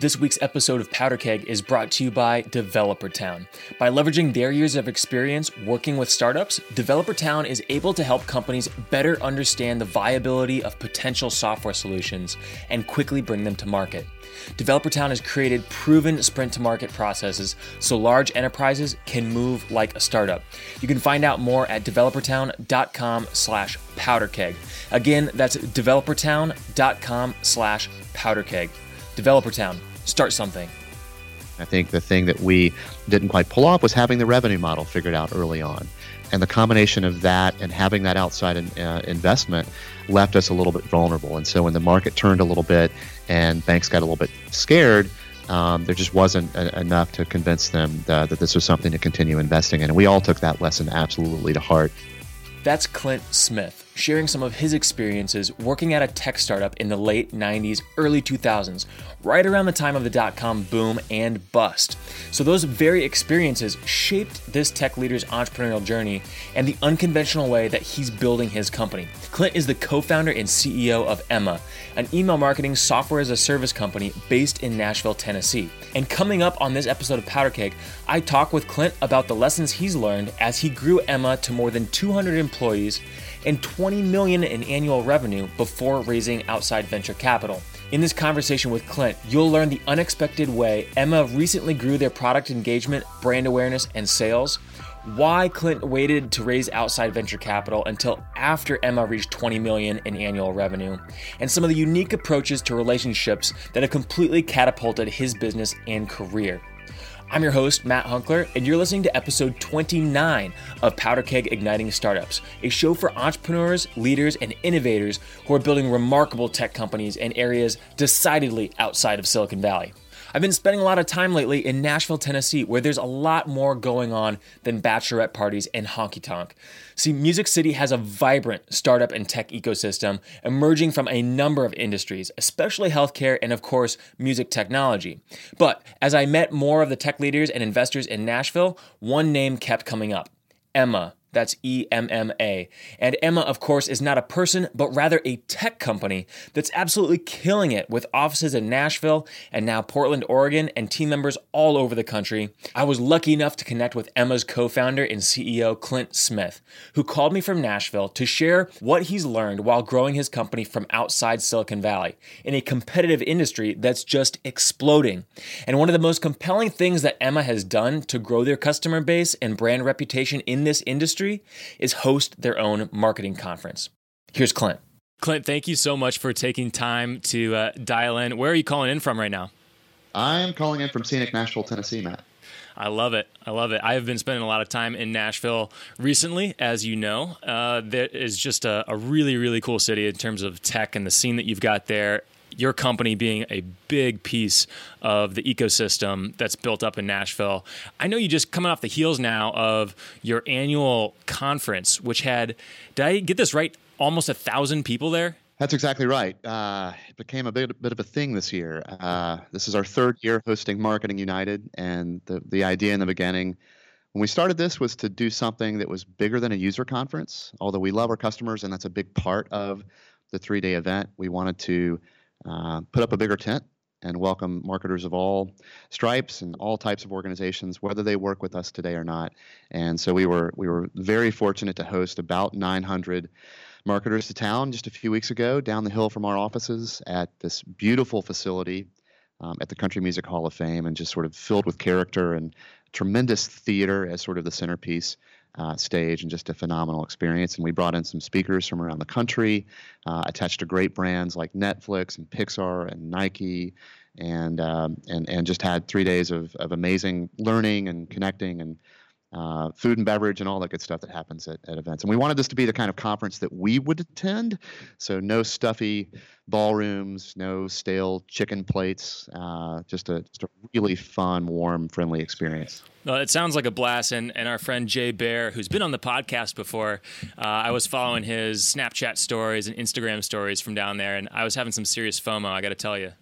This week's episode of Powder Keg is brought to you by Developer Town. By leveraging their years of experience working with startups, Developer Town is able to help companies better understand the viability of potential software solutions and quickly bring them to market. Developer Town has created proven sprint to market processes so large enterprises can move like a startup. You can find out more at developertown.com slash powderkeg. Again, that's developertown.com slash powderkeg. Developer Town, start something. I think the thing that we didn't quite pull off was having the revenue model figured out early on. And the combination of that and having that outside in, uh, investment left us a little bit vulnerable. And so when the market turned a little bit and banks got a little bit scared, um, there just wasn't a, enough to convince them that, that this was something to continue investing in. And we all took that lesson absolutely to heart. That's Clint Smith sharing some of his experiences working at a tech startup in the late 90s, early 2000s, right around the time of the dot com boom and bust. So, those very experiences shaped this tech leader's entrepreneurial journey and the unconventional way that he's building his company. Clint is the co founder and CEO of Emma, an email marketing software as a service company based in Nashville, Tennessee. And coming up on this episode of Powder Keg, I talk with Clint about the lessons he's learned as he grew Emma to more than 200 employees and 20 million in annual revenue before raising outside venture capital. In this conversation with Clint, you'll learn the unexpected way Emma recently grew their product engagement, brand awareness, and sales, why Clint waited to raise outside venture capital until after Emma reached 20 million in annual revenue, and some of the unique approaches to relationships that have completely catapulted his business and career. I'm your host, Matt Hunckler, and you're listening to episode 29 of Powder Keg Igniting Startups, a show for entrepreneurs, leaders, and innovators who are building remarkable tech companies in areas decidedly outside of Silicon Valley. I've been spending a lot of time lately in Nashville, Tennessee, where there's a lot more going on than bachelorette parties and honky tonk. See, Music City has a vibrant startup and tech ecosystem emerging from a number of industries, especially healthcare and, of course, music technology. But as I met more of the tech leaders and investors in Nashville, one name kept coming up Emma that's E M M A. And Emma, of course, is not a person, but rather a tech company that's absolutely killing it with offices in Nashville and now Portland, Oregon, and team members all over the country. I was lucky enough to connect with Emma's co founder and CEO, Clint Smith, who called me from Nashville to share what he's learned while growing his company from outside Silicon Valley in a competitive industry that's just exploding. And one of the most compelling things that Emma has done to grow their customer base and brand reputation in this industry industry is host their own marketing conference. Here's Clint. Clint, thank you so much for taking time to uh, dial in. Where are you calling in from right now? I'm calling in from scenic Nashville, Tennessee, Matt. I love it. I love it. I have been spending a lot of time in Nashville recently, as you know. Uh, that is just a, a really, really cool city in terms of tech and the scene that you've got there your company being a big piece of the ecosystem that's built up in Nashville. I know you just coming off the heels now of your annual conference, which had, did I get this right? Almost a thousand people there? That's exactly right. Uh, it became a bit, bit of a thing this year. Uh, this is our third year hosting Marketing United, and the, the idea in the beginning when we started this was to do something that was bigger than a user conference. Although we love our customers, and that's a big part of the three day event, we wanted to uh, put up a bigger tent and welcome marketers of all stripes and all types of organizations, whether they work with us today or not. And so we were we were very fortunate to host about 900 marketers to town just a few weeks ago down the hill from our offices at this beautiful facility um, at the Country Music Hall of Fame, and just sort of filled with character and tremendous theater as sort of the centerpiece uh, stage and just a phenomenal experience. And we brought in some speakers from around the country, uh, attached to great brands like Netflix and Pixar and Nike, and um, and and just had three days of, of amazing learning and connecting and uh, food and beverage and all that good stuff that happens at, at events. And we wanted this to be the kind of conference that we would attend. So no stuffy ballrooms, no stale chicken plates, uh, just, a, just a really fun, warm, friendly experience. Well, it sounds like a blast. And, and our friend Jay Baer, who's been on the podcast before, uh, I was following his Snapchat stories and Instagram stories from down there, and I was having some serious FOMO, I got to tell you.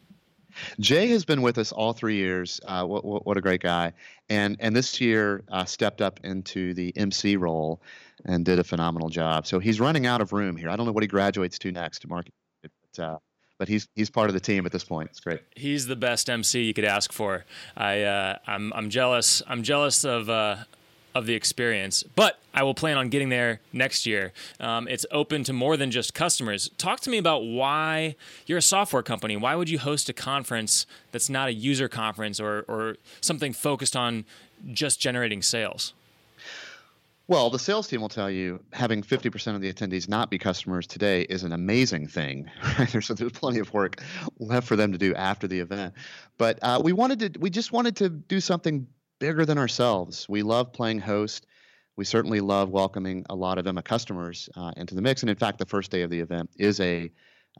Jay has been with us all three years. Uh, what, what, what, a great guy! And and this year uh, stepped up into the MC role and did a phenomenal job. So he's running out of room here. I don't know what he graduates to next, Mark, but uh, but he's he's part of the team at this point. It's great. He's the best MC you could ask for. I uh, I'm I'm jealous. I'm jealous of. Of the experience, but I will plan on getting there next year. Um, it's open to more than just customers. Talk to me about why you're a software company. Why would you host a conference that's not a user conference or, or something focused on just generating sales? Well, the sales team will tell you having 50% of the attendees not be customers today is an amazing thing. There's, there's plenty of work left for them to do after the event. But uh, we wanted to, we just wanted to do something bigger than ourselves. We love playing host. We certainly love welcoming a lot of Emma customers uh, into the mix. And in fact, the first day of the event is a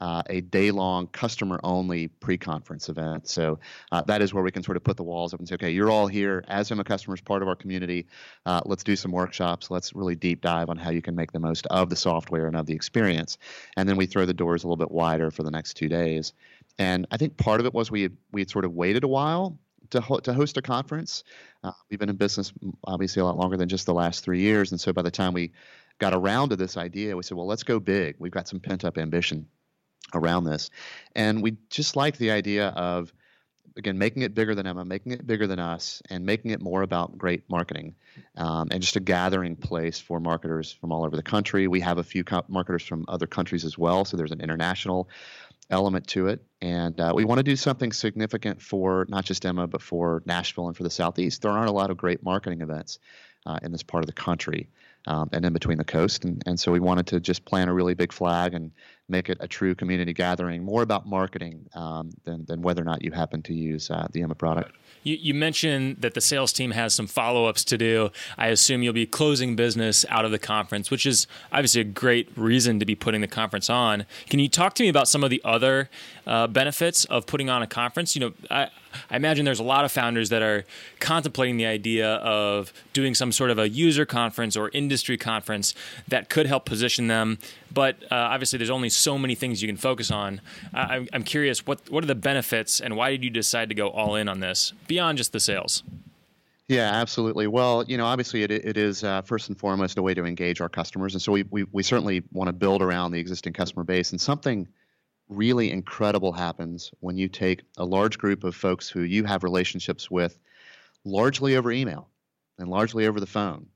uh, a day long customer only pre conference event. So uh, that is where we can sort of put the walls up and say, okay, you're all here as Emma customers, part of our community. Uh, let's do some workshops. Let's really deep dive on how you can make the most of the software and of the experience. And then we throw the doors a little bit wider for the next two days. And I think part of it was we had, we had sort of waited a while to, ho- to host a conference. Uh, we've been in business obviously a lot longer than just the last three years. And so by the time we got around to this idea, we said, well, let's go big. We've got some pent up ambition around this. And we just like the idea of, again, making it bigger than Emma, making it bigger than us, and making it more about great marketing um, and just a gathering place for marketers from all over the country. We have a few co- marketers from other countries as well, so there's an international element to it. And uh, we want to do something significant for not just Emma, but for Nashville and for the Southeast. There aren't a lot of great marketing events uh, in this part of the country um, and in between the coast. And, and so we wanted to just plant a really big flag and make it a true community gathering, more about marketing um, than, than whether or not you happen to use uh, the Emma product. You, you, mentioned that the sales team has some follow ups to do. I assume you'll be closing business out of the conference, which is obviously a great reason to be putting the conference on. Can you talk to me about some of the other uh, benefits of putting on a conference? You know, I, I imagine there's a lot of founders that are contemplating the idea of doing some sort of a user conference or industry conference that could help position them. But uh, obviously, there's only so many things you can focus on. I, I'm curious, what what are the benefits, and why did you decide to go all in on this beyond just the sales? Yeah, absolutely. Well, you know, obviously it, it is uh, first and foremost a way to engage our customers. And so we, we, we certainly want to build around the existing customer base. And something really incredible happens when you take a large group of folks who you have relationships with largely over email and largely over the phone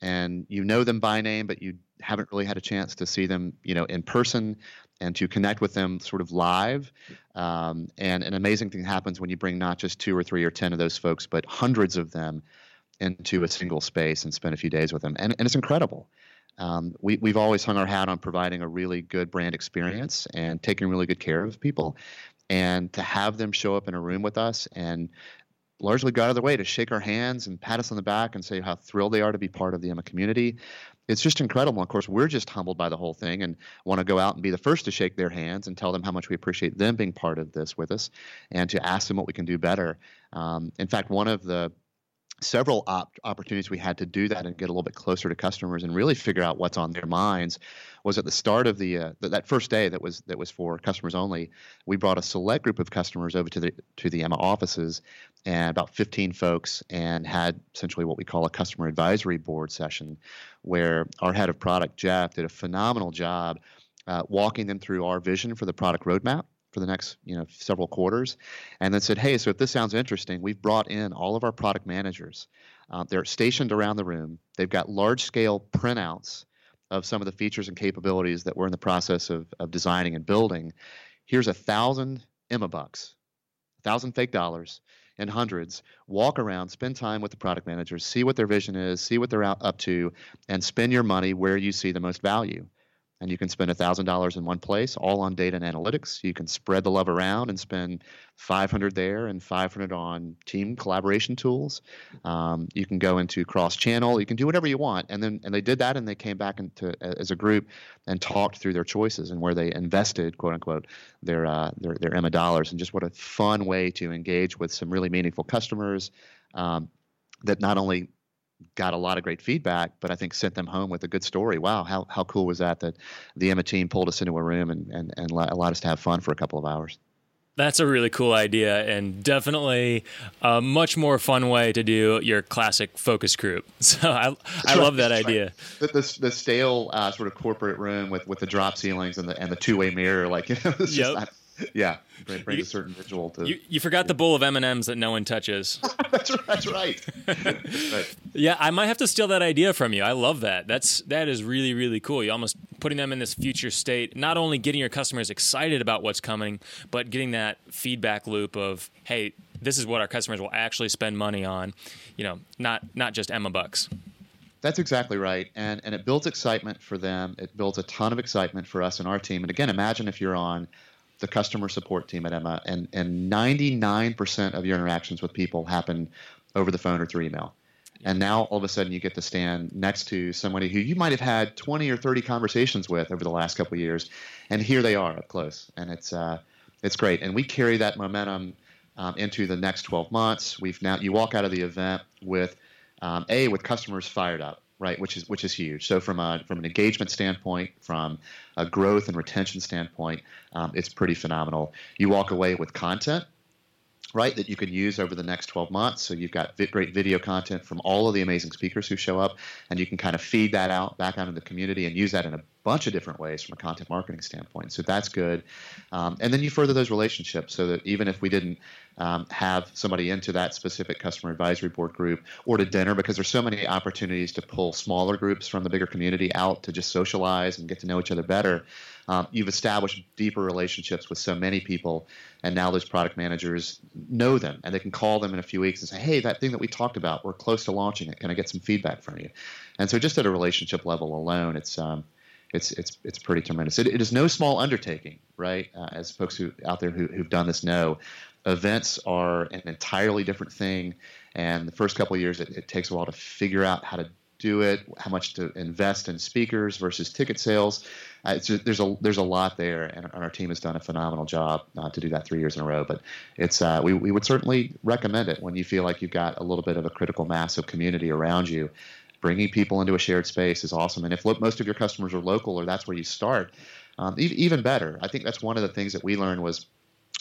and you know them by name but you haven't really had a chance to see them you know in person and to connect with them sort of live um, and an amazing thing happens when you bring not just two or three or ten of those folks but hundreds of them into a single space and spend a few days with them and, and it's incredible um, we, we've always hung our hat on providing a really good brand experience and taking really good care of people. And to have them show up in a room with us and largely go out of their way to shake our hands and pat us on the back and say how thrilled they are to be part of the Emma community. It's just incredible. Of course, we're just humbled by the whole thing and want to go out and be the first to shake their hands and tell them how much we appreciate them being part of this with us and to ask them what we can do better. Um, in fact, one of the several op- opportunities we had to do that and get a little bit closer to customers and really figure out what's on their minds was at the start of the uh, th- that first day that was that was for customers only we brought a select group of customers over to the to the Emma offices and about 15 folks and had essentially what we call a customer advisory board session where our head of product Jeff did a phenomenal job uh, walking them through our vision for the product roadmap for the next you know several quarters, and then said, hey, so if this sounds interesting, we've brought in all of our product managers. Uh, they're stationed around the room. They've got large scale printouts of some of the features and capabilities that we're in the process of, of designing and building. Here's a thousand Emma bucks, a thousand fake dollars and hundreds walk around spend time with the product managers see what their vision is see what they're out, up to and spend your money where you see the most value and you can spend $1000 in one place all on data and analytics. You can spread the love around and spend 500 there and 500 on team collaboration tools. Um, you can go into cross channel you can do whatever you want. And then and they did that and they came back into as a group and talked through their choices and where they invested quote unquote their uh, their, their emma dollars. And just what a fun way to engage with some really meaningful customers um, that not only got a lot of great feedback, but I think sent them home with a good story. Wow, how, how cool was that that the Emma team pulled us into a room and, and, and allowed us to have fun for a couple of hours. That's a really cool idea and definitely a much more fun way to do your classic focus group. So I, I love that idea. The, the, the, stale uh, sort of corporate room with, with the drop ceilings and the and the two way mirror, like you know, it's yep. just, yeah, it brings you, a certain visual to. You, you forgot the bowl of M and M's that no one touches. that's, that's right. right. Yeah, I might have to steal that idea from you. I love that. That's that is really really cool. You almost putting them in this future state. Not only getting your customers excited about what's coming, but getting that feedback loop of hey, this is what our customers will actually spend money on. You know, not not just Emma bucks. That's exactly right. And and it builds excitement for them. It builds a ton of excitement for us and our team. And again, imagine if you're on the customer support team at Emma and, and 99% of your interactions with people happen over the phone or through email. And now all of a sudden you get to stand next to somebody who you might have had 20 or 30 conversations with over the last couple of years, and here they are up close, and it's uh, it's great. And we carry that momentum um, into the next 12 months. We've now you walk out of the event with um, a with customers fired up, right? Which is which is huge. So from a from an engagement standpoint, from a growth and retention standpoint, um, it's pretty phenomenal. You walk away with content right, that you can use over the next 12 months. So you've got great video content from all of the amazing speakers who show up, and you can kind of feed that out back out in the community and use that in a bunch of different ways from a content marketing standpoint. So that's good. Um, and then you further those relationships so that even if we didn't um, have somebody into that specific customer advisory board group or to dinner, because there's so many opportunities to pull smaller groups from the bigger community out to just socialize and get to know each other better. Um, you've established deeper relationships with so many people, and now those product managers know them, and they can call them in a few weeks and say, "Hey, that thing that we talked about, we're close to launching it. Can I get some feedback from you?" And so, just at a relationship level alone, it's um, it's it's it's pretty tremendous. It, it is no small undertaking, right? Uh, as folks who out there who, who've done this know, events are an entirely different thing, and the first couple of years it, it takes a while to figure out how to do it, how much to invest in speakers versus ticket sales. Uh, there's a there's a lot there, and, and, our team has done a phenomenal job uh, to do that three years in a row. But it's uh, we we would certainly recommend it when you feel like you've got a little bit of a critical mass of community around you. Bringing people into a shared space is awesome, and if lo- most of your customers are local or that's where you start, um, e- even better. I think that's one of the things that we learned was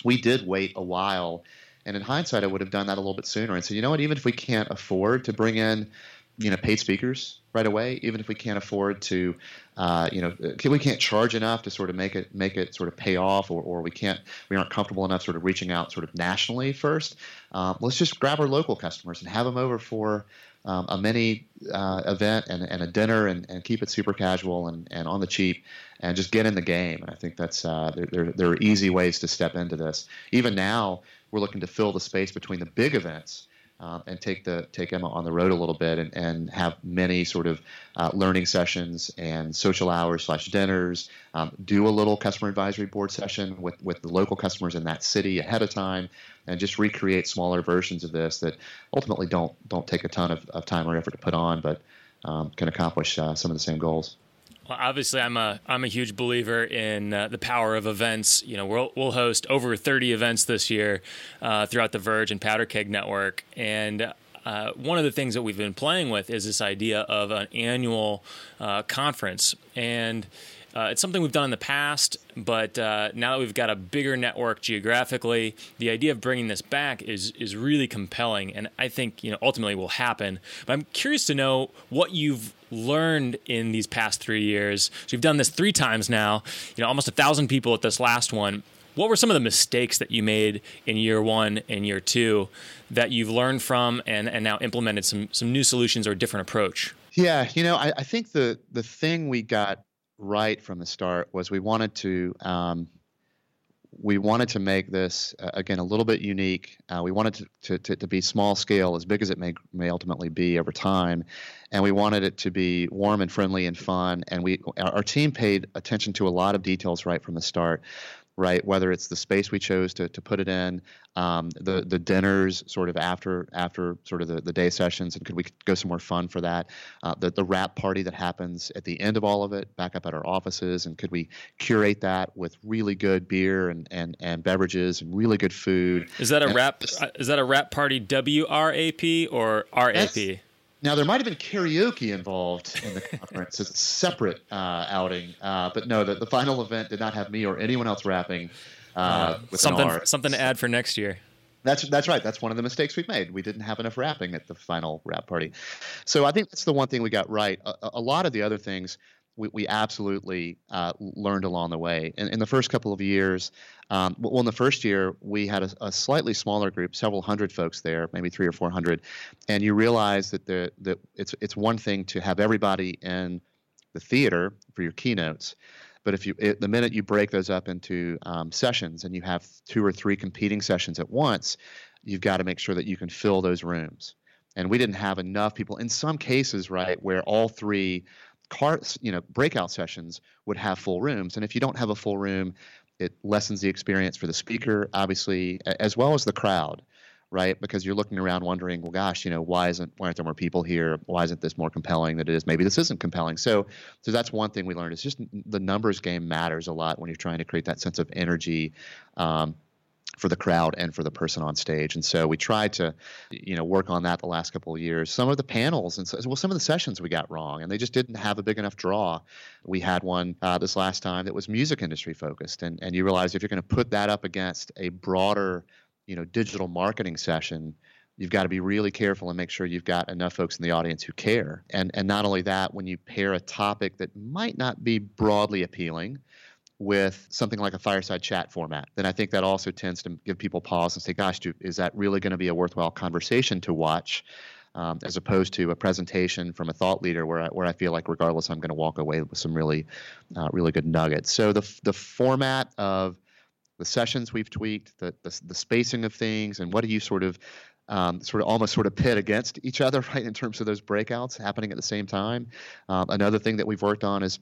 we did wait a while. And in hindsight, I would have done that a little bit sooner. And so, you know what? Even if we can't afford to bring in you know paid speakers right away even if we can't afford to uh, you know we can't charge enough to sort of make it make it sort of pay off or, or we can't we aren't comfortable enough sort of reaching out sort of nationally first. Um, let's just grab our local customers and have them over for um, a mini uh, event and, and a dinner and, and keep it super casual and, and on the cheap and just get in the game. And I think that's uh, there, there, there are easy ways to step into this. Even now we're looking to fill the space between the big events um, and take the take Emma on the road a little bit and, and have many sort of uh, learning sessions and social hours slash dinners. Um, do a little customer advisory board session with with the local customers in that city ahead of time, and just recreate smaller versions of this that ultimately don't don't take a ton of, of time or effort to put on, but um, can accomplish uh, some of the same goals. Well, obviously, I'm a I'm a huge believer in uh, the power of events. You know, we'll we'll host over 30 events this year uh, throughout the Verge and Powder Keg Network, and uh, one of the things that we've been playing with is this idea of an annual uh, conference and. Uh, it's something we've done in the past, but uh, now that we've got a bigger network geographically, the idea of bringing this back is is really compelling, and I think you know ultimately will happen. But I'm curious to know what you've learned in these past three years. So you've done this three times now. You know, almost a thousand people at this last one. What were some of the mistakes that you made in year one and year two that you've learned from and, and now implemented some some new solutions or a different approach? Yeah, you know, I, I think the the thing we got right from the start was we wanted to um, we wanted to make this uh, again a little bit unique. Uh, we wanted to, to, to, to, be small scale, as big as it may may ultimately be over time, and we wanted it to be warm and friendly and fun. And we our team paid attention to a lot of details right from the start right? Whether it's the space we chose to, to put it in, um, the the dinners sort of after after sort of the, the day sessions, and could we go somewhere fun for that? Uh, the the wrap party that happens at the end of all of it, back up at our offices, and could we curate that with really good beer and and, and beverages and really good food? Is that a and wrap? Is that a wrap party? W R A P or R A P? Now there might have been karaoke involved in the conference as a separate uh, outing, uh, but no, the, the final event did not have me or anyone else rapping. Uh, uh something something to add for next year. That's that's right. That's one of the mistakes we've made. We didn't have enough rapping at the final rap party. So I think that's the one thing we got right. A, a lot of the other things we, we absolutely uh, learned along the way. In, in the first couple of years, um, well, in the first year, we had a, a, slightly smaller group, several hundred folks there, maybe three or four hundred, and you realize that the that it's it's one thing to have everybody in the theater for your keynotes, but if you it, the minute you break those up into um, sessions and you have two or three competing sessions at once, you've got to make sure that you can fill those rooms. And we didn't have enough people. In some cases, right, where all three car, you know, breakout sessions would have full rooms. And if you don't have a full room, it lessens the experience for the speaker, obviously, as well as the crowd, right? Because you're looking around wondering, well, gosh, you know, why isn't why aren't there more people here? Why isn't this more compelling than it is? Maybe this isn't compelling. So, so that's one thing we learned. It's just the numbers game matters a lot when you're trying to create that sense of energy. Um, for the crowd and for the person on stage. And so we tried to, you know, work on that the last couple of years. Some of the panels and so, well, some of the sessions we got wrong, and they just didn't have a big enough draw. We had one uh, this last time that was music industry focused, and and you realize if you're going to put that up against a broader, you know, digital marketing session. You've got to be really careful and make sure you've got enough folks in the audience who care. And and not only that, when you pair a topic that might not be broadly appealing, with something like a fireside chat format, then I think that also tends to give people pause and say, gosh, is that really going to be a worthwhile conversation to watch? Um, as opposed to a presentation from a thought leader where I, where I feel like regardless I'm going to walk away with some really uh, really good nuggets. So the the format of the sessions we've tweaked, the the, the spacing of things, and what do you sort of um, sort of almost sort of pit against each other, right, in terms of those breakouts happening at the same time. Um, another thing that we've worked on is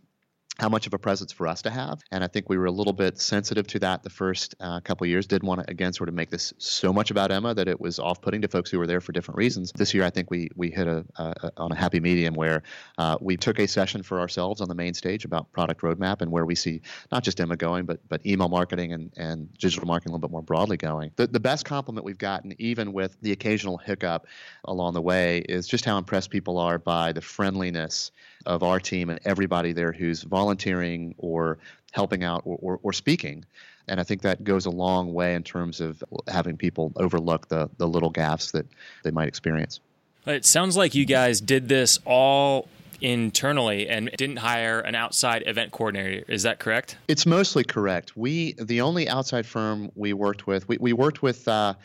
how much of a presence for us to have. And I think we were a little bit sensitive to that the first uh, couple years. Didn't want to again sort of make this so much about Emma that it was off-putting to folks who were there for different reasons. This year, I think we we hit a, a on a happy medium where uh, we took a session for ourselves on the main stage about product roadmap and where we see not just Emma going, but but email marketing and and digital marketing a little bit more broadly going. The the best compliment we've gotten, even with the occasional hiccup along the way, is just how impressed people are by the friendliness of our team and everybody there who's volunteering or helping out or, or, or, speaking. And I think that goes a long way in terms of having people overlook the, the little gaffes that they might experience. It sounds like you guys did this all internally and didn't hire an outside event coordinator. Is that correct? It's mostly correct. We the only outside firm we worked with, we, we worked with uh,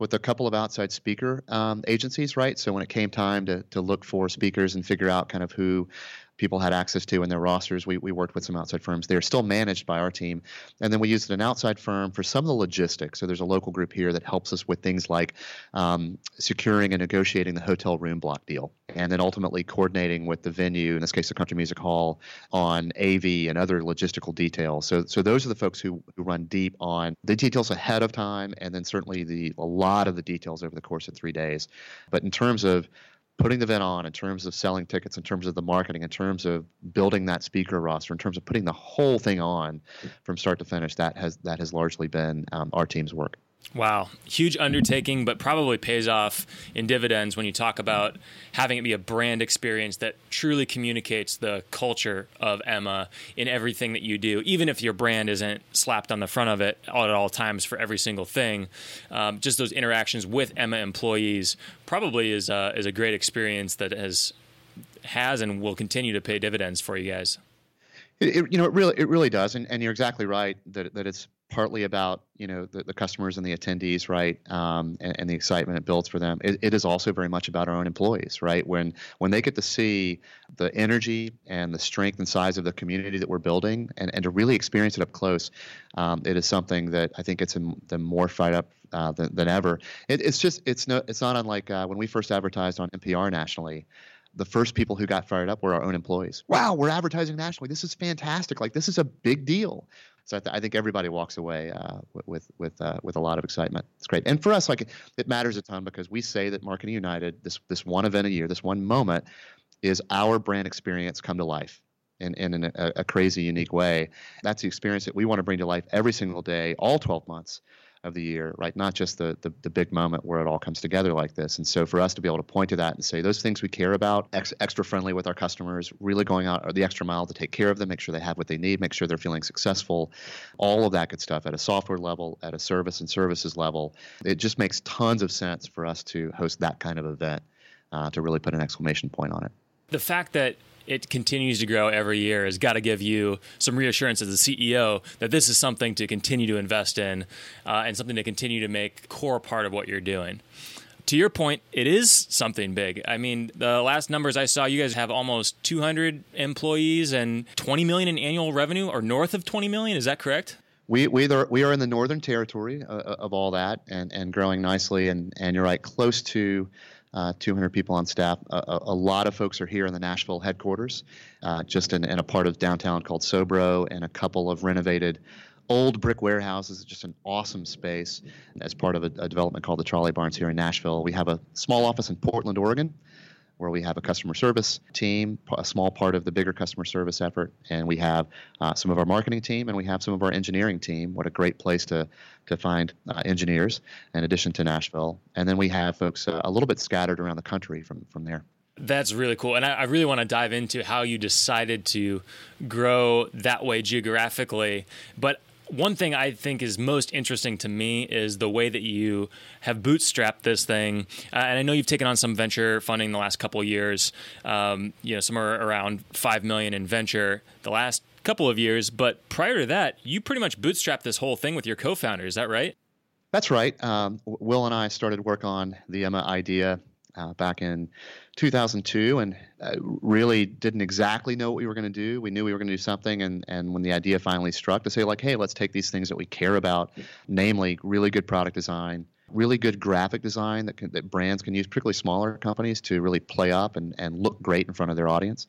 with a couple of outside speaker um, agencies, right? So when it came time to to look for speakers and figure out kind of who people had access to in their rosters. We, we worked with some outside firms. They're still managed by our team. And then we used an outside firm for some of the logistics. So there's a local group here that helps us with things like um, securing and negotiating the hotel room block deal. And then ultimately coordinating with the venue, in this case, the Country Music Hall, on AV and other logistical details. So, so those are the folks who, who run deep on the details ahead of time and then certainly the a lot of the details over the course of three days. But in terms of putting the event on in terms of selling tickets in terms of the marketing in terms of building that speaker roster in terms of putting the whole thing on from start to finish that has that has largely been um, our team's work Wow, huge undertaking, but probably pays off in dividends when you talk about having it be a brand experience that truly communicates the culture of Emma in everything that you do, even if your brand isn't slapped on the front of it at all times for every single thing. Um, just those interactions with Emma employees probably is uh, is a great experience that has has and will continue to pay dividends for you guys. It, it, you know, it really, it really does, and, and you're exactly right that that it's partly about you know the, the customers and the attendees right um, and, and, the excitement it builds for them it, it is also very much about our own employees right when when they get to see the energy and the strength and size of the community that we're building and, and to really experience it up close um, it is something that i think them, them more fired up uh, than, than ever it, it's just it's no it's not unlike uh, when we first advertised on npr nationally the first people who got fired up were our own employees. Wow, we're advertising nationally. This is fantastic. Like this is a big deal. So I, th- I think everybody walks away uh, with with uh, with a lot of excitement. It's great, and for us, like it matters a ton because we say that Marketing United, this this one event a year, this one moment, is our brand experience come to life in, in a, a, crazy, unique way. That's the experience that we want to bring to life every single day, all 12 months of the year, right? Not just the, the, the big moment where it all comes together like this. And so for us to be able to point to that and say those things we care about, ex- extra friendly with our customers, really going out the extra mile to take care of them, make sure they have what they need, make sure they're feeling successful, all of that good stuff at a software level, at a service and services level. It just makes tons of sense for us to host that kind of event uh, to really put an exclamation point on it. The fact that it continues to grow every year has got to give you some reassurance as a CEO that this is something to continue to invest in uh, and something to continue to make core part of what you're doing. To your point, it is something big. I mean, the last numbers I saw, you guys have almost 200 employees and 20 million in annual revenue, or north of 20 million. Is that correct? We, we, are, we are in the northern territory uh, uh, of all that and, and growing nicely. And, and you're right, close to uh, 200 people on staff. A, a, lot of folks are here in the Nashville headquarters, uh, just in, in, a part of downtown called Sobro, and a couple of renovated old brick warehouses. Just an awesome space as part of a, a development called the Trolley Barns here in Nashville. We have a small office in Portland, Oregon where we have a customer service team, a small part of the bigger customer service effort, and we have uh, some of our marketing team and we have some of our engineering team. What a great place to to find uh, engineers in addition to Nashville, and then we have folks uh, a little bit scattered around the country from from there. That's really cool. And I, I, really want to dive into how you decided to grow that way geographically. But one thing I think is most interesting to me is the way that you have bootstrapped this thing. Uh, and I know you've taken on some venture funding the last couple years. Um, you know, somewhere around five million in venture the last couple of years. But prior to that, you pretty much bootstrapped this whole thing with your co-founder. Is that right? That's right. Um, Will and I started work on the Emma idea uh, back in 2002 and uh, really didn't exactly know what we were going to do. We knew we were going to do something, and, and when the idea finally struck to say, like, hey, let's take these things that we care about, namely really good product design, really good graphic design that, can, that brands can use, particularly smaller companies, to really play up and, and look great in front of their audience.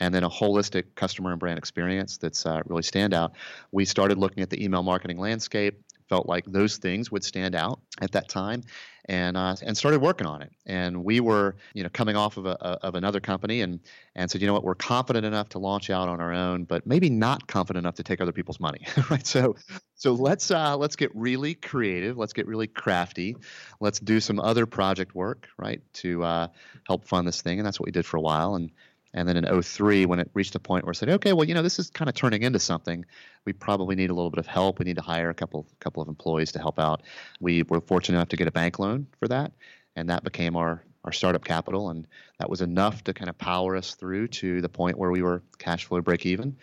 And then a holistic customer and brand experience that's uh, really standout. We started looking at the email marketing landscape, felt like those things would stand out at that time and uh, and started working on it. And we were, you know, coming off of a, of another company, and and said, you know what, we're confident enough to launch out on our own, but maybe not confident enough to take other people's money, right? So so let's uh, let's get really creative, let's get really crafty, let's do some other project work, right, to uh, help fund this thing, and that's what we did for a while, and and then in 03, when it reached a point where I said, okay, well, you know, this is kind of turning into something. We probably need a little bit of help. We need to hire a couple couple of employees to help out. We were fortunate enough to get a bank loan for that, and that became our our startup capital, and that was enough to kind of power us through to the point where we were cash flow break even.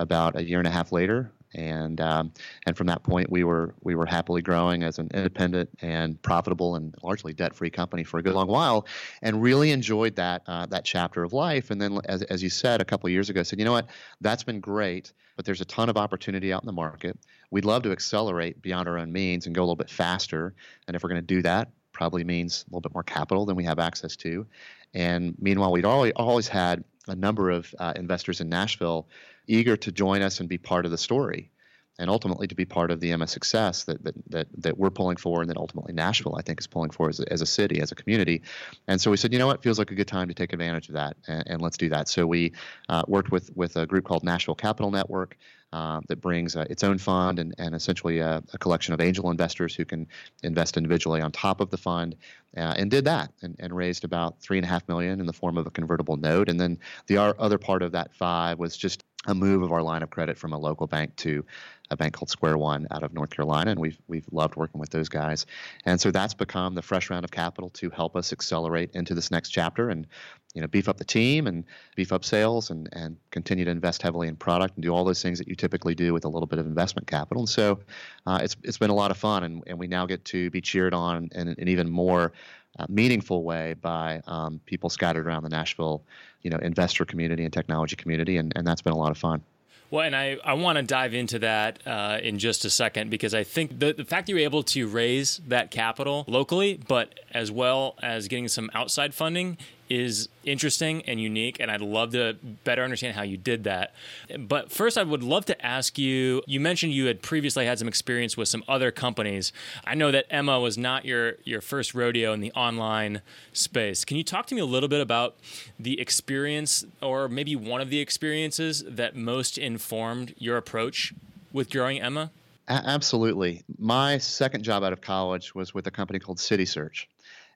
About a year and a half later, and um, and from that point we were we were happily growing as an independent and profitable and largely debt free company for a good long while, and really enjoyed that uh, that chapter of life. And then as as you said a couple of years ago, said you know what that's been great, but there's a ton of opportunity out in the market. We'd love to accelerate beyond our own means and go a little bit faster. And if we're going to do that, probably means a little bit more capital than we have access to. And meanwhile, we'd always, always had a number of uh, investors in Nashville eager to join us and be part of the story and ultimately to be part of the Emma's success that, that, that, that we're pulling for and that ultimately Nashville, I think, is pulling for as a, as a city, as a community. And so we said, you know what, feels like a good time to take advantage of that and, and let's do that. So we uh, worked with, with a group called Nashville Capital Network. Uh, that brings uh, its own fund and, and essentially a, a, collection of angel investors who can invest individually on top of the fund, uh, and did that and, and, raised about three and a half million in the form of a convertible note. And then the other part of that five was just a move of our line of credit from a local bank to a bank called Square One out of North Carolina, and we've we've loved working with those guys. And so that's become the fresh round of capital to help us accelerate into this next chapter and you know beef up the team and beef up sales and and continue to invest heavily in product and do all those things that you typically do with a little bit of investment capital. And so uh, it's it's been a lot of fun, and, and we now get to be cheered on in an even more uh, meaningful way by um, people scattered around the Nashville, you know, investor community and technology community, and, and that's been a lot of fun. Well, and I, I want to dive into that uh, in just a second because I think the, the fact that you were able to raise that capital locally, but as well as getting some outside funding, is interesting and unique, and I'd love to better understand how you did that. But first, I would love to ask you you mentioned you had previously had some experience with some other companies. I know that Emma was not your, your first rodeo in the online space. Can you talk to me a little bit about the experience, or maybe one of the experiences that most informed your approach with growing Emma? A- absolutely. My second job out of college was with a company called CitySearch.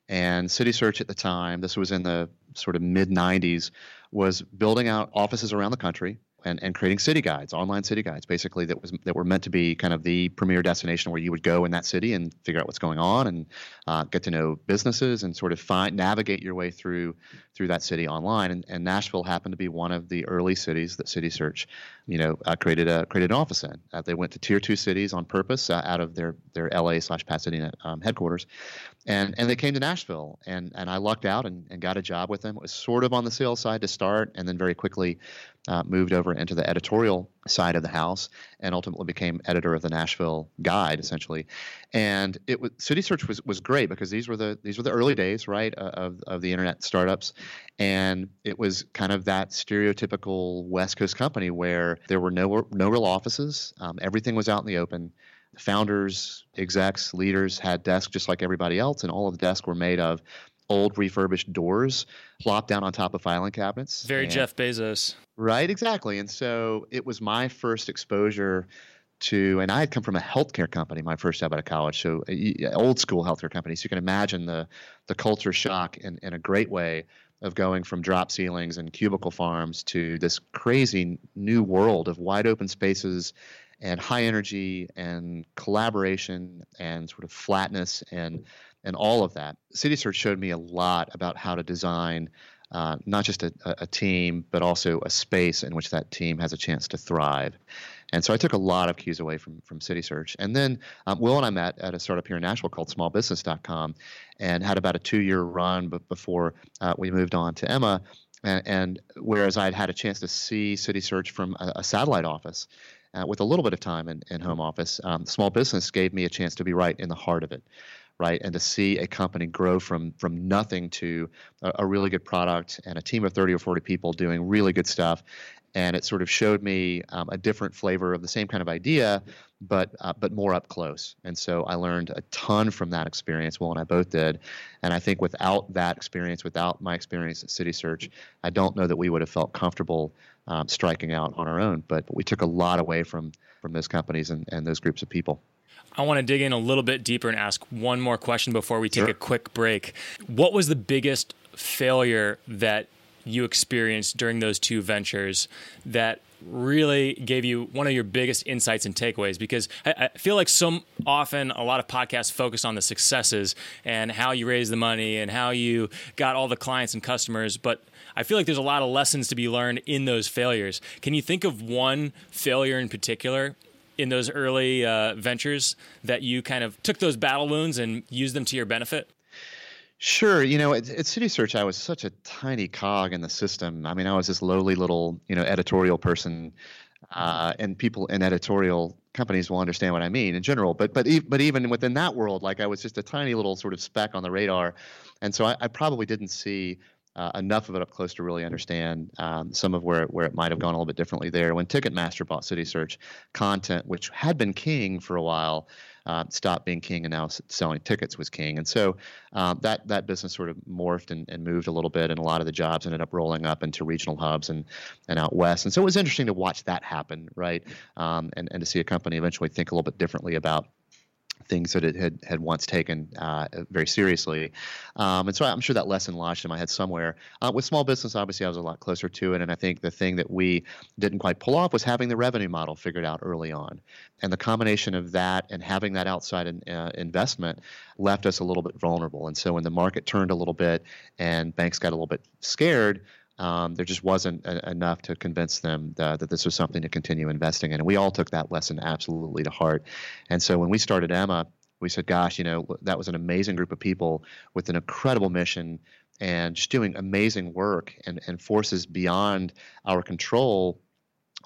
And CitySearch at the time, this was in the sort of mid 90s, was building out offices around the country and, and creating city guides, online city guides, basically that was that were meant to be kind of the premier destination where you would go in that city and figure out what's going on and uh, get to know businesses and sort of find navigate your way through through that city online. And, and Nashville happened to be one of the early cities that City Search, you know, uh, created a created an office in. Uh, they went to tier two cities on purpose uh, out of their their LA slash Pasadena um, headquarters, and and they came to Nashville. And and I lucked out and, and got a job with them. It was sort of on the sales side to start, and then very quickly uh, moved over into the editorial side of the house and ultimately became editor of the Nashville Guide, essentially. And it was City Search was was great because these were the these were the early days, right, of of the internet startups, and it was kind of that stereotypical West Coast company where there were no no real offices, um, everything was out in the open. Founders, execs, leaders had desks just like everybody else, and all of the desks were made of old refurbished doors plopped down on top of filing cabinets. Very and, Jeff Bezos. Right, exactly. And so it was my first exposure to, and I had come from a healthcare company my first job out of college, so uh, old school healthcare company. So you can imagine the the culture shock in, in a great way of going from drop ceilings and cubicle farms to this crazy new world of wide open spaces and high energy and collaboration and sort of flatness and and all of that. City Search showed me a lot about how to design uh, not just a, a, team, but also a space in which that team has a chance to thrive. And so I took a lot of cues away from from City Search. And then um, Will and I met at a startup here in Nashville called SmallBusiness.com, and had about a two year run before uh, we moved on to Emma. And, and whereas I had had a chance to see City Search from a, a satellite office, uh, with a little bit of time in, in home office, um, small business gave me a chance to be right in the heart of it right? And to see a company grow from from nothing to a, a, really good product and a team of 30 or 40 people doing really good stuff. And it sort of showed me um, a different flavor of the same kind of idea, but uh, but more up close. And so I learned a ton from that experience. Will and I both did. And I think without that experience, without my experience at City Search, I don't know that we would have felt comfortable um, striking out on our own. But, but we took a lot away from from those companies and, and those groups of people. I want to dig in a little bit deeper and ask one more question before we take sure. a quick break. What was the biggest failure that you experienced during those two ventures that really gave you one of your biggest insights and takeaways because I, feel like so often a lot of podcasts focus on the successes and how you raise the money and how you got all the clients and customers but i feel like there's a lot of lessons to be learned in those failures can you think of one failure in particular in those early uh, ventures that you kind of took those battle wounds and used them to your benefit? Sure. You know, at, at, City Search, I was such a tiny cog in the system. I mean, I was this lowly little, you know, editorial person, uh, and people in editorial companies will understand what I mean in general. But but but even within that world, like I was just a tiny little sort of speck on the radar, and so I, I probably didn't see uh, enough of it up close to really understand um, some of where where it might have gone a little bit differently there. When Ticketmaster bought City Search, content which had been king for a while. Uh, stopped being king and now selling tickets was king. And so um, that that business sort of morphed and, and, moved a little bit, and a lot of the jobs ended up rolling up into regional hubs and and out west. And so it was interesting to watch that happen, right? Um, and and to see a company eventually think a little bit differently about things that it had had once taken uh, very seriously. Um, and so I'm sure that lesson lodged in my head somewhere. Uh, with small business, obviously, I was a lot closer to it, and I think the thing that we didn't quite pull off was having the revenue model figured out early on, and the combination of that and having that outside in, uh, investment left us a little bit vulnerable. And so when the market turned a little bit and banks got a little bit scared, um, there just wasn't a, enough to convince them that, that, this was something to continue investing in. And we all took that lesson absolutely to heart. And so when we started Emma, we said, gosh, you know, that was an amazing group of people with an incredible mission and just doing amazing work and, and forces beyond our control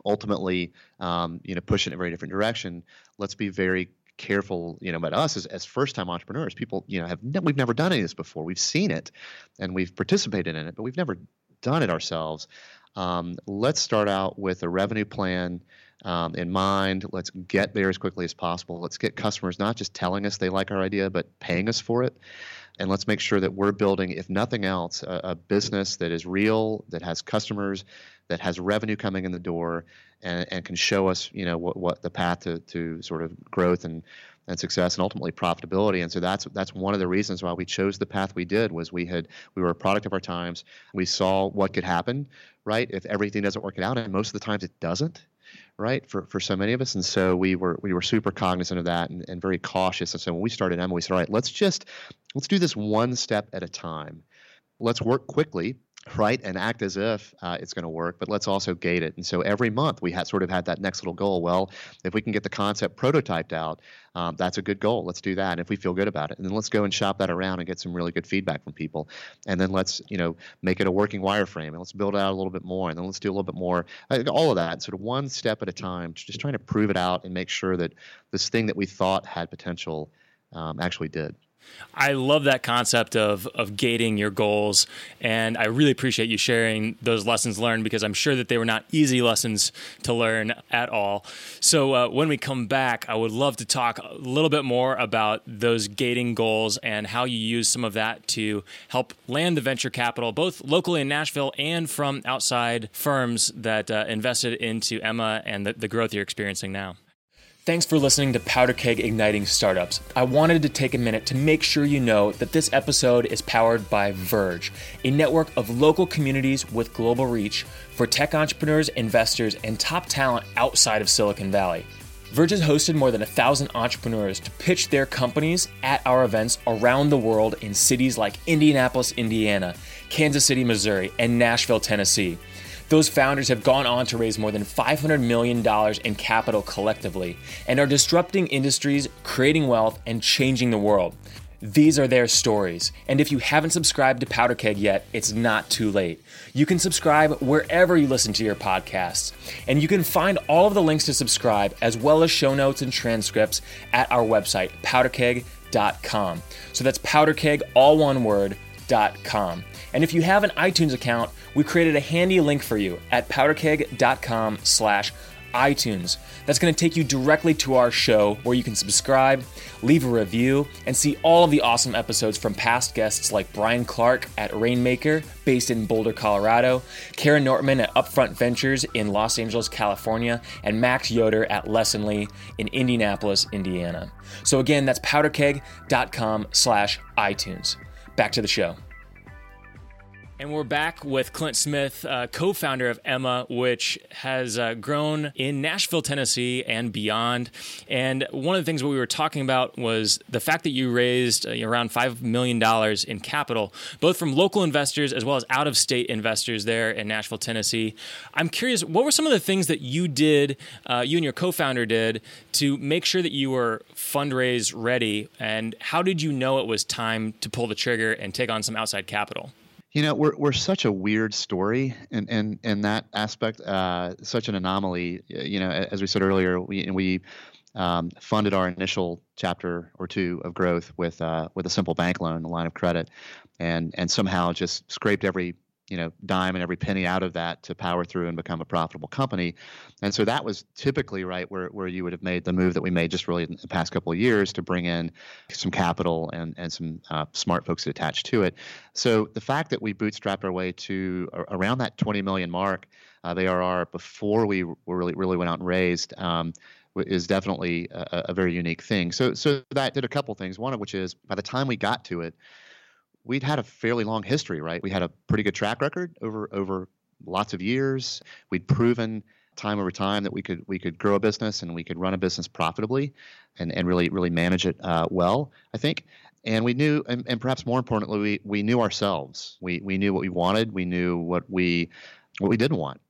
ultimately um, you know push in a very different direction let's be very careful you know about us as, as first time entrepreneurs people you know have ne- we've never done any of this before we've seen it and we've participated in it but we've never done it ourselves, um, let's start out with a revenue plan um, in mind. Let's get there as quickly as possible. Let's get customers not just telling us they like our idea, but paying us for it. And let's make sure that we're building, if nothing else, a, a business that is real, that has customers, that has revenue coming in the door, and, and can show us, you know, what, what the path to, to sort of growth and and success and ultimately profitability. And so that's that's one of the reasons why we chose the path we did was we had we were a product of our times. We saw what could happen, right? If everything doesn't work out, and most of the times it doesn't, right? For for so many of us. And so we were we were super cognizant of that and, and very cautious. And so when we started Emma, we said, all right, let's just let's do this one step at a time. Let's work quickly right? And act as if uh, it's going to work but let's also gate it. And so every month we had sort of had that next little goal. Well if we can get the concept prototyped out um, that's a good goal. Let's do that. And if we feel good about it and then let's go and shop that around and get some really good feedback from people. And then let's you know make it a working wireframe and let's build it out a little bit more and then let's do a little bit more. All of that sort of one step at a time just trying to prove it out and make sure that this thing that we thought had potential um, actually did I love that concept of of gating your goals, and I really appreciate you sharing those lessons learned because I'm sure that they were not easy lessons to learn at all. So uh, when we come back, I would love to talk a little bit more about those gating goals and how you use some of that to help land the venture capital, both locally in Nashville and from outside firms that uh, invested into Emma and the, the growth you're experiencing now. Thanks for listening to Powder Keg Igniting Startups. I wanted to take a minute to make sure you know that this episode is powered by Verge, a network of local communities with global reach for tech entrepreneurs, investors, and top talent outside of Silicon Valley. Verge has hosted more than a thousand entrepreneurs to pitch their companies at our events around the world in cities like Indianapolis, Indiana, Kansas City, Missouri, and Nashville, Tennessee. Those founders have gone on to raise more than $500 million in capital collectively and are disrupting industries, creating wealth, and changing the world. These are their stories. And if you haven't subscribed to Powder Keg yet, it's not too late. You can subscribe wherever you listen to your podcasts. And you can find all of the links to subscribe, as well as show notes and transcripts, at our website, powderkeg.com. So that's powderkeg, all one word, powderkeg.com. And if you have an iTunes account, we created a handy link for you at powderkeg.com slash iTunes. That's going to take you directly to our show where you can subscribe, leave a review, and see all of the awesome episodes from past guests like Brian Clark at Rainmaker, based in Boulder, Colorado, Kara Nortman at Upfront Ventures in Los Angeles, California, and Max Yoder at Lessonly in Indianapolis, Indiana. So again, that's powderkeg.com slash iTunes. Back to the show. And we're back with Clint Smith, uh, co founder of Emma, which has uh, grown in Nashville, Tennessee, and beyond. And one of the things we were talking about was the fact that you raised uh, around $5 million in capital, both from local investors as well as out of state investors there in Nashville, Tennessee. I'm curious, what were some of the things that you did, uh, you and your co founder did, to make sure that you were fundraise ready? And how did you know it was time to pull the trigger and take on some outside capital? You know, we're we're such a weird story, and in, in that aspect, uh, such an anomaly. You know, as we said earlier, we we um, funded our initial chapter or two of growth with uh, with a simple bank loan, a line of credit, and and somehow just scraped every you know dime and every penny out of that to power through and become a profitable company and so that was typically right where, where you would have made the move that we made just really in the past couple of years to bring in some capital and and some uh, smart folks attached to it so the fact that we bootstrapped our way to around that 20 million mark uh, the ARR before we really really went out and raised um, is definitely a, a, very unique thing. So, so that did a couple things. One of which is by the time we got to it, we'd had a fairly long history, right? We had a pretty good track record over over lots of years. We'd proven time over time that we could we could grow a business and we could run a business profitably, and and really really manage it uh, well. I think. And we knew, and, and perhaps more importantly, we, we knew ourselves. We we knew what we wanted. We knew what we what we didn't want.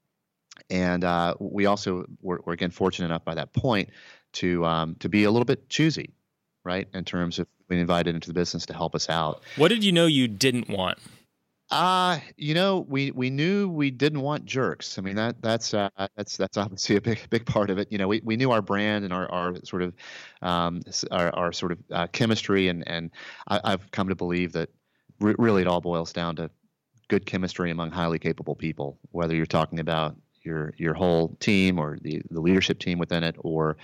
And uh, we also were, were again fortunate enough by that point to um, to be a little bit choosy, right, in terms of being invited into the business to help us out. What did you know you didn't want? Uh, you know, we we knew we didn't want jerks. I mean that that's uh, that's that's obviously a big big part of it. You know, we, we knew our brand and our, our sort of um, our, our sort of uh, chemistry, and and I, have come to believe that re- really it all boils down to good chemistry among highly capable people. Whether you're talking about your your whole team or the the leadership team within it, or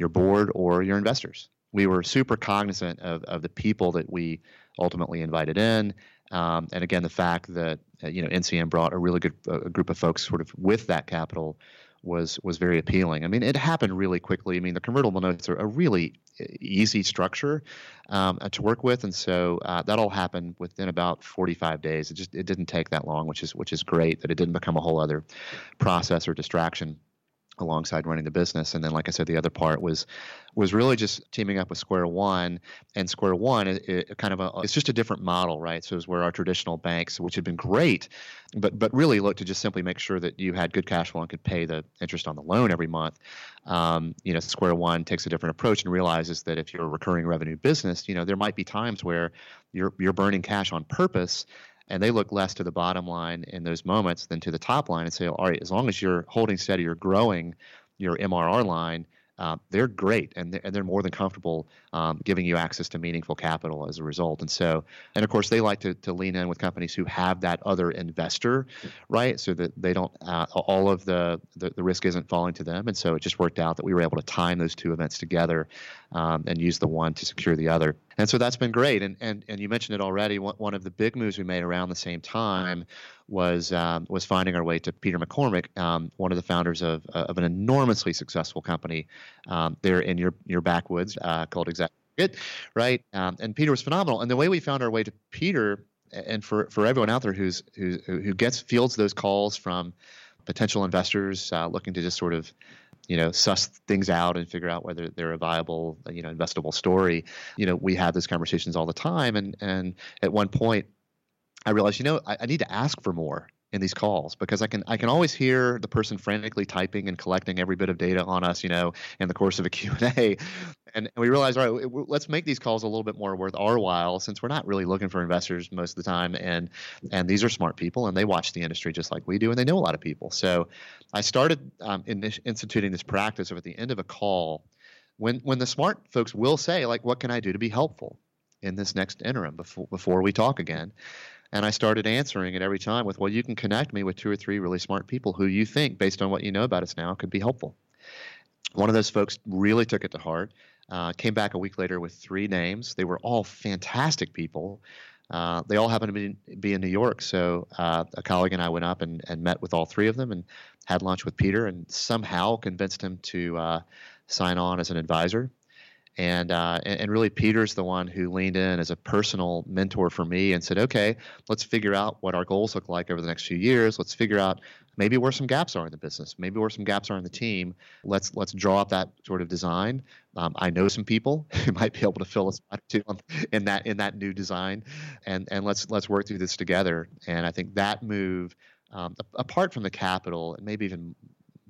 your board or your investors we were super cognizant of, of the people that we ultimately invited in. Um, and again, the fact that uh, you know NCM brought a really good uh, group of folks sort of with that capital was was very appealing. I mean, it happened really quickly. I mean, the convertible notes are a really easy structure um, to work with, and so uh, that all happened within about 45 days. It just it didn't take that long, which is which is great. That it didn't become a whole other process or distraction alongside running the business. And then, like I said, the other part was was really just teaming up with Square One. And Square One, it, it kind of a, it's just a different model, right? So it's where our traditional banks, which had been great, but but really look to just simply make sure that you had good cash flow and could pay the interest on the loan every month. Um, you know, Square One takes a different approach and realizes that if you're a recurring revenue business, you know, there might be times where you're you're burning cash on purpose and they look less to the bottom line in those moments than to the top line and say, all right, as long as you're holding steady, you're growing your MRR line, uh, they're great and they're, and they're more than comfortable um, giving you access to meaningful capital as a result. And so, and of course, they like to, to lean in with companies who have that other investor, right? So that they don't, uh, all of the, the, the, risk isn't falling to them. And so it just worked out that we were able to time those two events together um, and use the one to secure the other. And so that's been great. And, and, and you mentioned it already. One, of the big moves we made around the same time was um, was finding our way to Peter McCormick, um, one of the founders of, uh, of an enormously successful company um, there in your your backwoods uh, called Exact right? Um, and Peter was phenomenal. And the way we found our way to Peter, and for for everyone out there who's who who gets fields those calls from potential investors uh, looking to just sort of you know suss things out and figure out whether they're a viable you know investable story. You know we have those conversations all the time. And and at one point i realized you know i, I need to ask for more in these calls because I can I can always hear the person frantically typing and collecting every bit of data on us, you know, in the course of a Q&A. And we realized, all right, let's make these calls a little bit more worth our while since we're not really looking for investors most of the time. And and these are smart people and they watch the industry just like we do and they know a lot of people. So I started um, in instituting this practice of at the end of a call when when the smart folks will say like, what can I do to be helpful in this next interim before before we talk again? And I started answering it every time with, well, you can connect me with two or three really smart people who you think, based on what you know about us now, could be helpful. One of those folks really took it to heart, uh, came back a week later with three names. They were all fantastic people. Uh, they all happened to be, be in New York. So uh, a colleague and I went up and, and met with all three of them and had lunch with Peter and somehow convinced him to uh, sign on as an advisor and, uh, and, really Peter's the one who leaned in as a personal mentor for me and said, okay, let's figure out what our goals look like over the next few years. Let's figure out maybe where some gaps are in the business, maybe where some gaps are in the team. Let's let's draw up that sort of design. Um, I know some people who might be able to fill us in that in that new design, and and let's let's work through this together. And I think that move, um, apart from the capital, and maybe even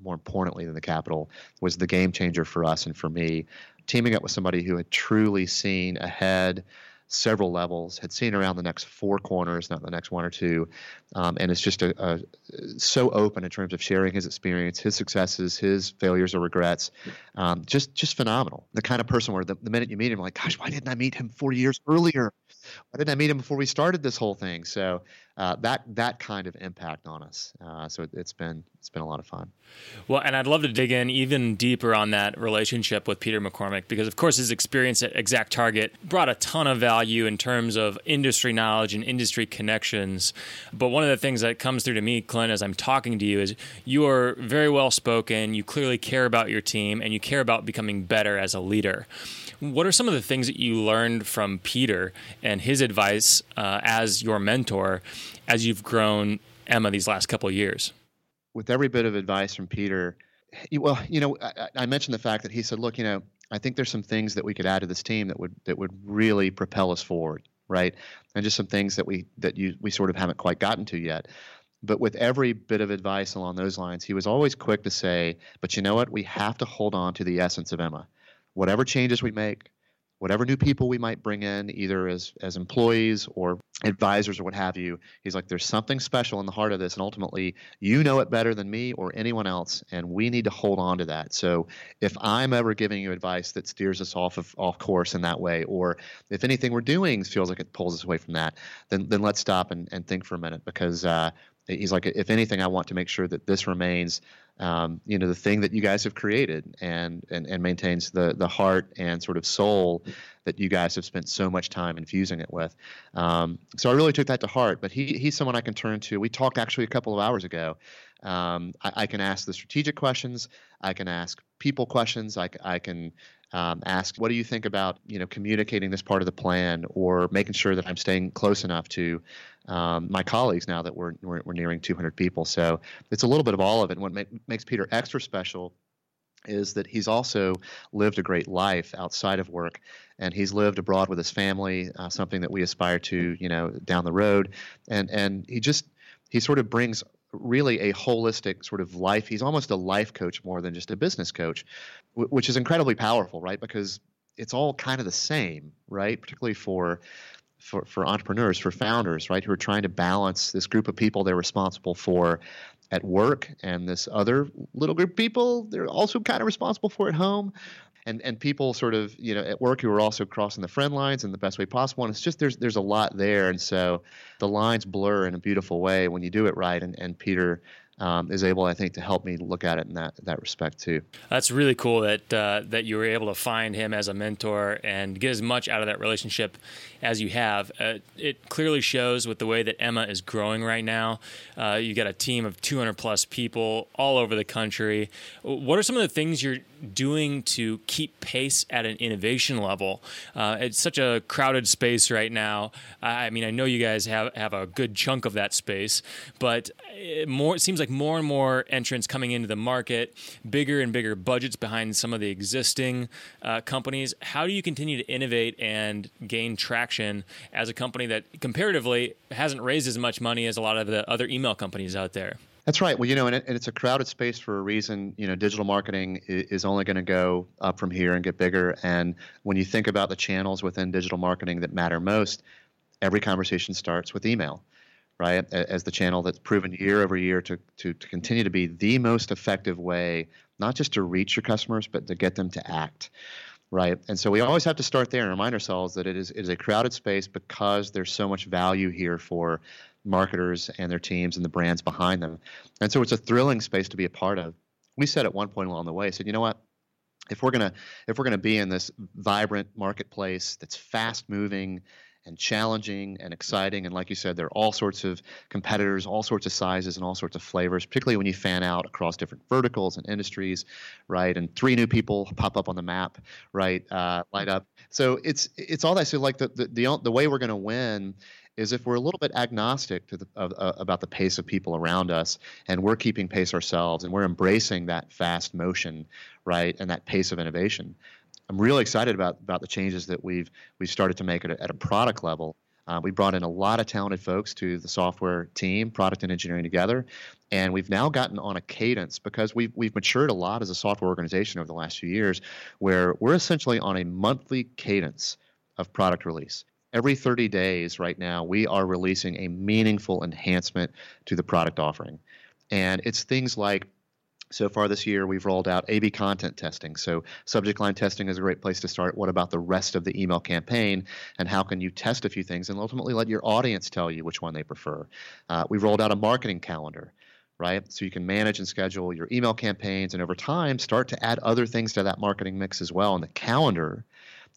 more importantly than the capital, was the game changer for us and for me teaming up with somebody who had truly seen ahead several levels, had seen around the next four corners, not the next one or two, um, and it's just a, a, so open in terms of sharing his experience, his successes, his failures or regrets. Um, just just phenomenal. The kind of person where the, the minute you meet him, like, gosh, why didn't I meet him four years earlier? Why didn't I meet him before we started this whole thing? So uh, that that kind of impact on us. Uh, so it, has been it's been a lot of fun. Well, and I'd love to dig in even deeper on that relationship with Peter McCormick because, of course, his experience at ExactTarget brought a ton of value in terms of industry knowledge and industry connections. But one of the things that comes through to me, Clint, as I'm talking to you, is you are very well spoken. You clearly care about your team, and you care about becoming better as a leader. What are some of the things that you learned from Peter and his advice uh, as your mentor as you've grown Emma these last couple of years? With every bit of advice from Peter, well, you know, I, I mentioned the fact that he said, "Look, you know, I think there's some things that we could add to this team that would that would really propel us forward, right? And just some things that we that you we sort of haven't quite gotten to yet." But with every bit of advice along those lines, he was always quick to say, "But you know what? We have to hold on to the essence of Emma whatever changes we make, whatever new people we might bring in, either as as employees or advisors or what have you, he's like, there's something special in the heart of this, and ultimately, you know it better than me or anyone else, and we need to hold on to that. So, if I'm ever giving you advice that steers us off of off course in that way, or if anything we're doing feels like it pulls us away from that, then then let's stop and, and think for a minute because uh, he's like, if anything, I want to make sure that this remains um, you know the thing that you guys have created and, and and maintains the the heart and sort of soul that you guys have spent so much time infusing it with. Um, so I really took that to heart. But he he's someone I can turn to. We talked actually a couple of hours ago. Um, I, I, can ask the strategic questions. I can ask people questions. I, I can um, ask, what do you think about you know communicating this part of the plan, or making sure that I'm staying close enough to um, my colleagues now that we're, we're, we're nearing 200 people. So it's a little bit of all of it. And what make, makes Peter extra special is that he's also lived a great life outside of work and he's lived abroad with his family uh, something that we aspire to you know down the road and and he just he sort of brings really a holistic sort of life. He's almost a life coach more than just a business coach, which is incredibly powerful, right? Because it's all kind of the same, right? Particularly for for, for entrepreneurs, for founders, right, who are trying to balance this group of people they're responsible for at work and this other little group of people they're also kind of responsible for at home and and people sort of you know at work who are also crossing the friend lines in the best way possible. And it's just there's there's a lot there, and so the lines blur in a beautiful way when you do it right. And and Peter um, is able, I think, to help me look at it in that that respect too. That's really cool that uh, that you were able to find him as a mentor and get as much out of that relationship as you have. Uh, it clearly shows with the way that Emma is growing right now. Uh, you got a team of 200 plus people all over the country. What are some of the things you're doing to keep pace at an innovation level? Uh, it's such a crowded space right now. I mean, I know you guys have have a good chunk of that space, but it more it seems like more and more entrants coming into the market, bigger and bigger budgets behind some of the existing uh, companies. How do you continue to innovate and gain traction as a company that comparatively hasn't raised as much money as a lot of the other email companies out there? That's right. Well, you know, and, it, and, it's a crowded space for a reason. You know, digital marketing is, only going to go up from here and get bigger. And when you think about the channels within digital marketing that matter most, every conversation starts with email right, as the channel that's proven year over year to, to, to continue to be the most effective way, not just to reach your customers, but to get them to act right? And so we always have to start there and remind ourselves that it is it is a crowded space because there's so much value here for marketers and their teams and the brands behind them. And so it's a thrilling space to be a part of. We said at one point along the way, said, you know what? If we're gonna if we're gonna be in this vibrant marketplace that's fast moving and challenging and exciting. And like you said, there are all sorts of competitors, all sorts of sizes, and all sorts of flavors, particularly when you fan out across different verticals and industries, right? And three new people pop up on the map, right? Uh, light up. So it's it's all that. So like the the the, the way we're going to win is if we're a little bit agnostic to the, uh, about the pace of people around us and we're keeping pace ourselves and we're embracing that fast motion right and that pace of innovation I'm really excited about about the changes that we've we've started to make at a, at a product level. Uh, we brought in a lot of talented folks to the software team, product and engineering together, and we've now gotten on a cadence because we've we've matured a lot as a software organization over the last few years, where we're essentially on a monthly cadence of product release. Every 30 days, right now, we are releasing a meaningful enhancement to the product offering, and it's things like so far this year, we've rolled out A B content testing. So, subject line testing is a great place to start. What about the rest of the email campaign? And how can you test a few things and ultimately let your audience tell you which one they prefer? Uh, we've rolled out a marketing calendar right? So you can manage and schedule your email campaigns and over time start to add other things to that marketing mix as well. And the calendar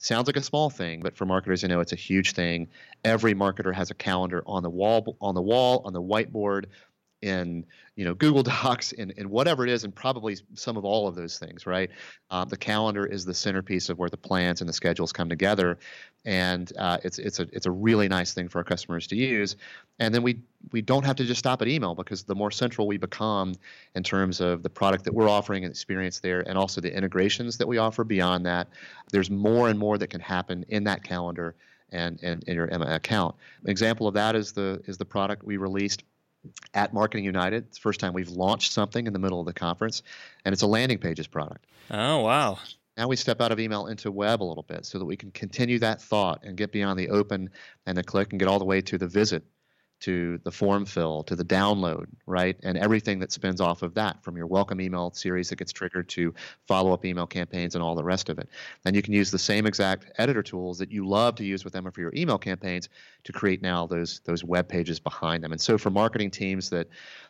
sounds like a small thing, but for marketers, you know it's a huge thing. Every marketer has a calendar on the wall, on the wall, on the whiteboard, in you know Google Docs and, and whatever it is, and probably some of all of those things, right? Um, the calendar is the centerpiece of where the plans and the schedules come together, and uh, it's it's a it's a really nice thing for our customers to use. And then we we don't have to just stop at email because the more central we become in terms of the product that we're offering and experience there, and also the integrations that we offer beyond that, there's more and more that can happen in that calendar and, and in your Emma account. An example of that is the is the product we released at Marketing United. It's the first time we've launched something in the middle of the conference, and it's a landing pages product. Oh, wow. Now we step out of email into web a little bit so that we can continue that thought and get beyond the open and the click and get all the way to the visit to the form fill to the download, right? And everything that spins off of that from your welcome email series that gets triggered to follow up email campaigns and all the rest of it. And you can use the same exact editor tools that you love to use with them for your email campaigns to create now those those web pages behind them. And so for marketing teams that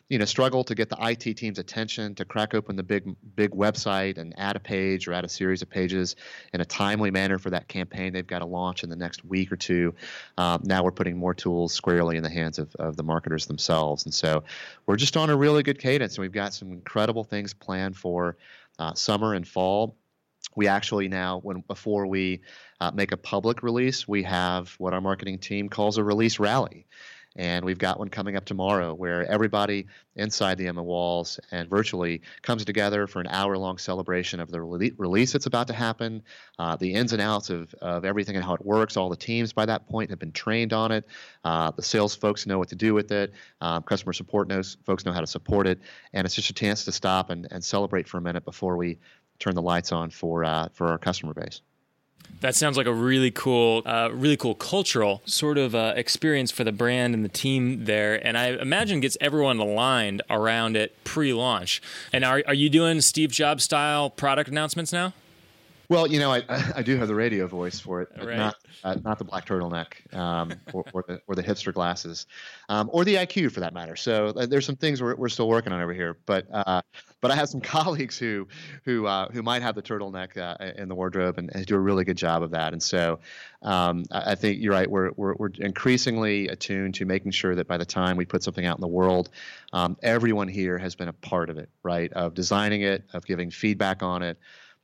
you know struggle to get the IT team's attention to crack open the big big website and add a page or add a series of pages in a timely manner for that campaign they've got to launch in the next week or two. Um, now we're putting more tools squarely in the hands of, of the marketers themselves. And so we're just on a really good cadence, and we've got some incredible things planned for uh, summer and fall. We actually now, when before we uh, make a public release, we have what our marketing team calls a release rally. And we've got one coming up tomorrow where everybody inside the Emma walls and virtually comes together for an hour long celebration of the release that's about to happen, uh, the ins and outs of, of everything and how it works. All the teams by that point have been trained on it. Uh, the sales folks know what to do with it. Um, customer support knows folks know how to support it. And it's just a chance to stop and, and celebrate for a minute before we turn the lights on for, uh, for our customer base. That sounds like a really cool, uh, really cool cultural sort of uh, experience for the brand and the team there. And I imagine gets everyone aligned around it pre-launch. And are, are you doing Steve Jobs style product announcements now? Well, you know, I, I do have the radio voice for it, right. not uh, not the black turtleneck um, or, or, the or the hipster glasses, um, or the IQ for that matter. So uh, there's some things we're, we're still working on over here. But uh, but I have some colleagues who who uh, who might have the turtleneck uh, in the wardrobe and, and, do a really good job of that. And so um, I, I, think you're right. We're, we're we're increasingly attuned to making sure that by the time we put something out in the world, um, everyone here has been a part of it, right? Of designing it, of giving feedback on it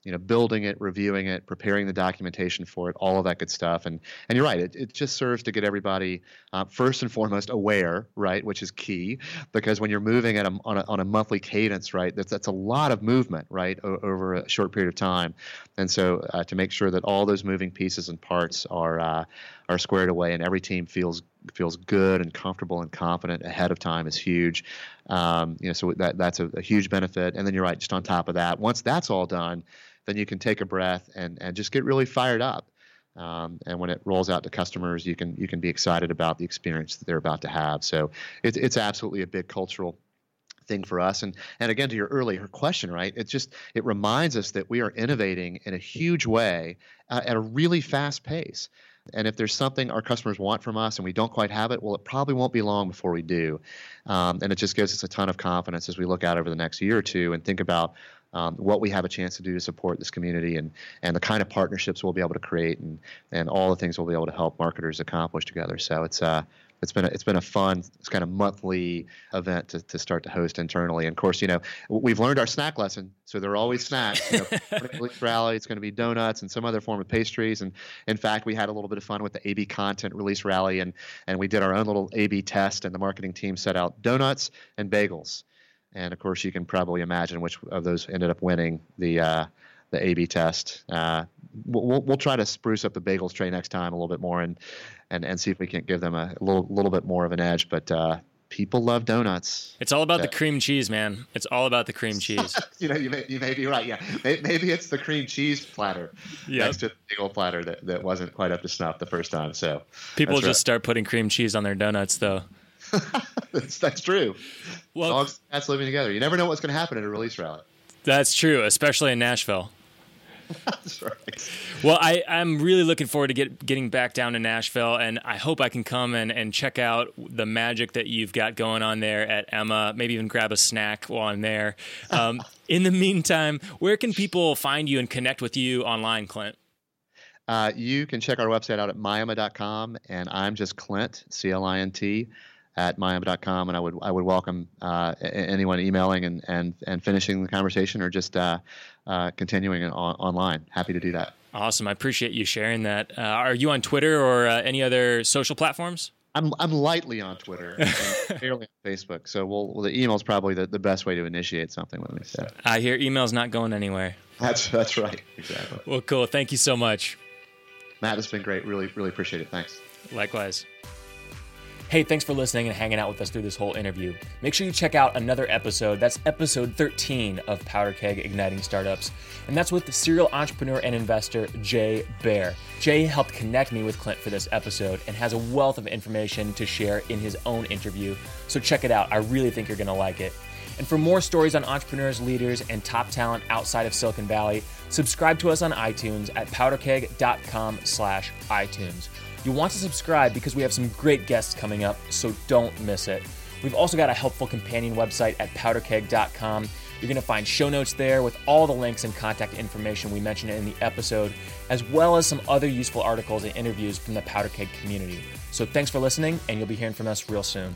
you know, building it, reviewing it, preparing the documentation for it, all of that good stuff. And and you're right, it, it just serves to get everybody uh, first and foremost aware, right, which is key, because when you're moving at a, on a on a monthly cadence, right, that's that's a lot of movement, right, o- over a short period of time. And so uh, to make sure that all those moving pieces and parts are uh, are squared away and every team feels feels good and comfortable and confident ahead of time is huge. Um, you know, so that that's a, a huge benefit. And then you're right, just on top of that, once that's all done then you can take a breath and, and just get really fired up. Um, and when it rolls out to customers, you can you can be excited about the experience that they're about to have. So it's it's absolutely a big cultural thing for us. And and again, to your earlier question, right? It just it reminds us that we are innovating in a huge way uh, at a really fast pace. And if there's something our customers want from us and we don't quite have it, well, it probably won't be long before we do. Um, and it just gives us a ton of confidence as we look out over the next year or two and think about um, what we have a chance to do to support this community and and the kind of partnerships we'll be able to create and and all the things we'll be able to help marketers accomplish together. So it's uh it's been a, it's been a fun it's kind of monthly event to, to start to host internally. And of course, you know we've learned our snack lesson, so there are always snacks. You know, rally, it's going to be donuts and some other form of pastries. And in fact, we had a little bit of fun with the AB content release rally, and and we did our own little AB test, and the marketing team set out donuts and bagels. And of course, you can probably imagine which of those ended up winning the uh, the A/B test. Uh, we'll, we'll try to spruce up the bagels tray next time a little bit more and and, and see if we can't give them a, little little bit more of an edge. But uh, people love donuts. It's all about the cream cheese, man. It's all about the cream cheese. you know, you may, you may be right. Yeah, maybe it's the cream cheese platter yep. next to the bagel platter that, that wasn't quite up to snuff the first time. So people just right. start putting cream cheese on their donuts, though. that's, that's true. Well, dogs, cats living together. You never know what's going to happen at a release rally. That's true, especially in Nashville. That's right. Well, I, I'm really looking forward to get getting back down to Nashville, and I hope I can come and, and check out the magic that you've got going on there at Emma. Maybe even grab a snack while I'm there. Um, in the meantime, where can people find you and connect with you online, Clint? Uh, you can check our website out at myemma.com, and I'm just Clint, C L I N T at myemma.com, and I would I would welcome uh, anyone emailing and, and and finishing the conversation or just uh, uh, continuing on, online. Happy to do that. Awesome, I appreciate you sharing that. Uh, are you on Twitter or uh, any other social platforms? I'm I'm lightly on Twitter, fairly on Facebook. So we'll, well, the email is probably the, the best way to initiate something with me. So. I hear emails not going anywhere. That's that's right. Exactly. Well, cool. Thank you so much, Matt. It's been great. Really really appreciate it. Thanks. Likewise. Hey, thanks for listening and hanging out with us through this whole interview. Make sure you check out another episode. That's episode 13 of Powder Keg Igniting Startups. And that's with the serial entrepreneur and investor Jay Baer. Jay helped connect me with Clint for this episode and has a wealth of information to share in his own interview. So check it out. I really think you're going to like it. And for more stories on entrepreneurs, leaders, and top talent outside of Silicon Valley, subscribe to us on iTunes at powderkeg.com slash iTunes. You want to subscribe because we have some great guests coming up, so don't miss it. We've also got a helpful companion website at powderkeg.com. You're going to find show notes there with all the links and contact information we mentioned in the episode, as well as some other useful articles and interviews from the Powder Keg community. So thanks for listening, and you'll be hearing from us real soon.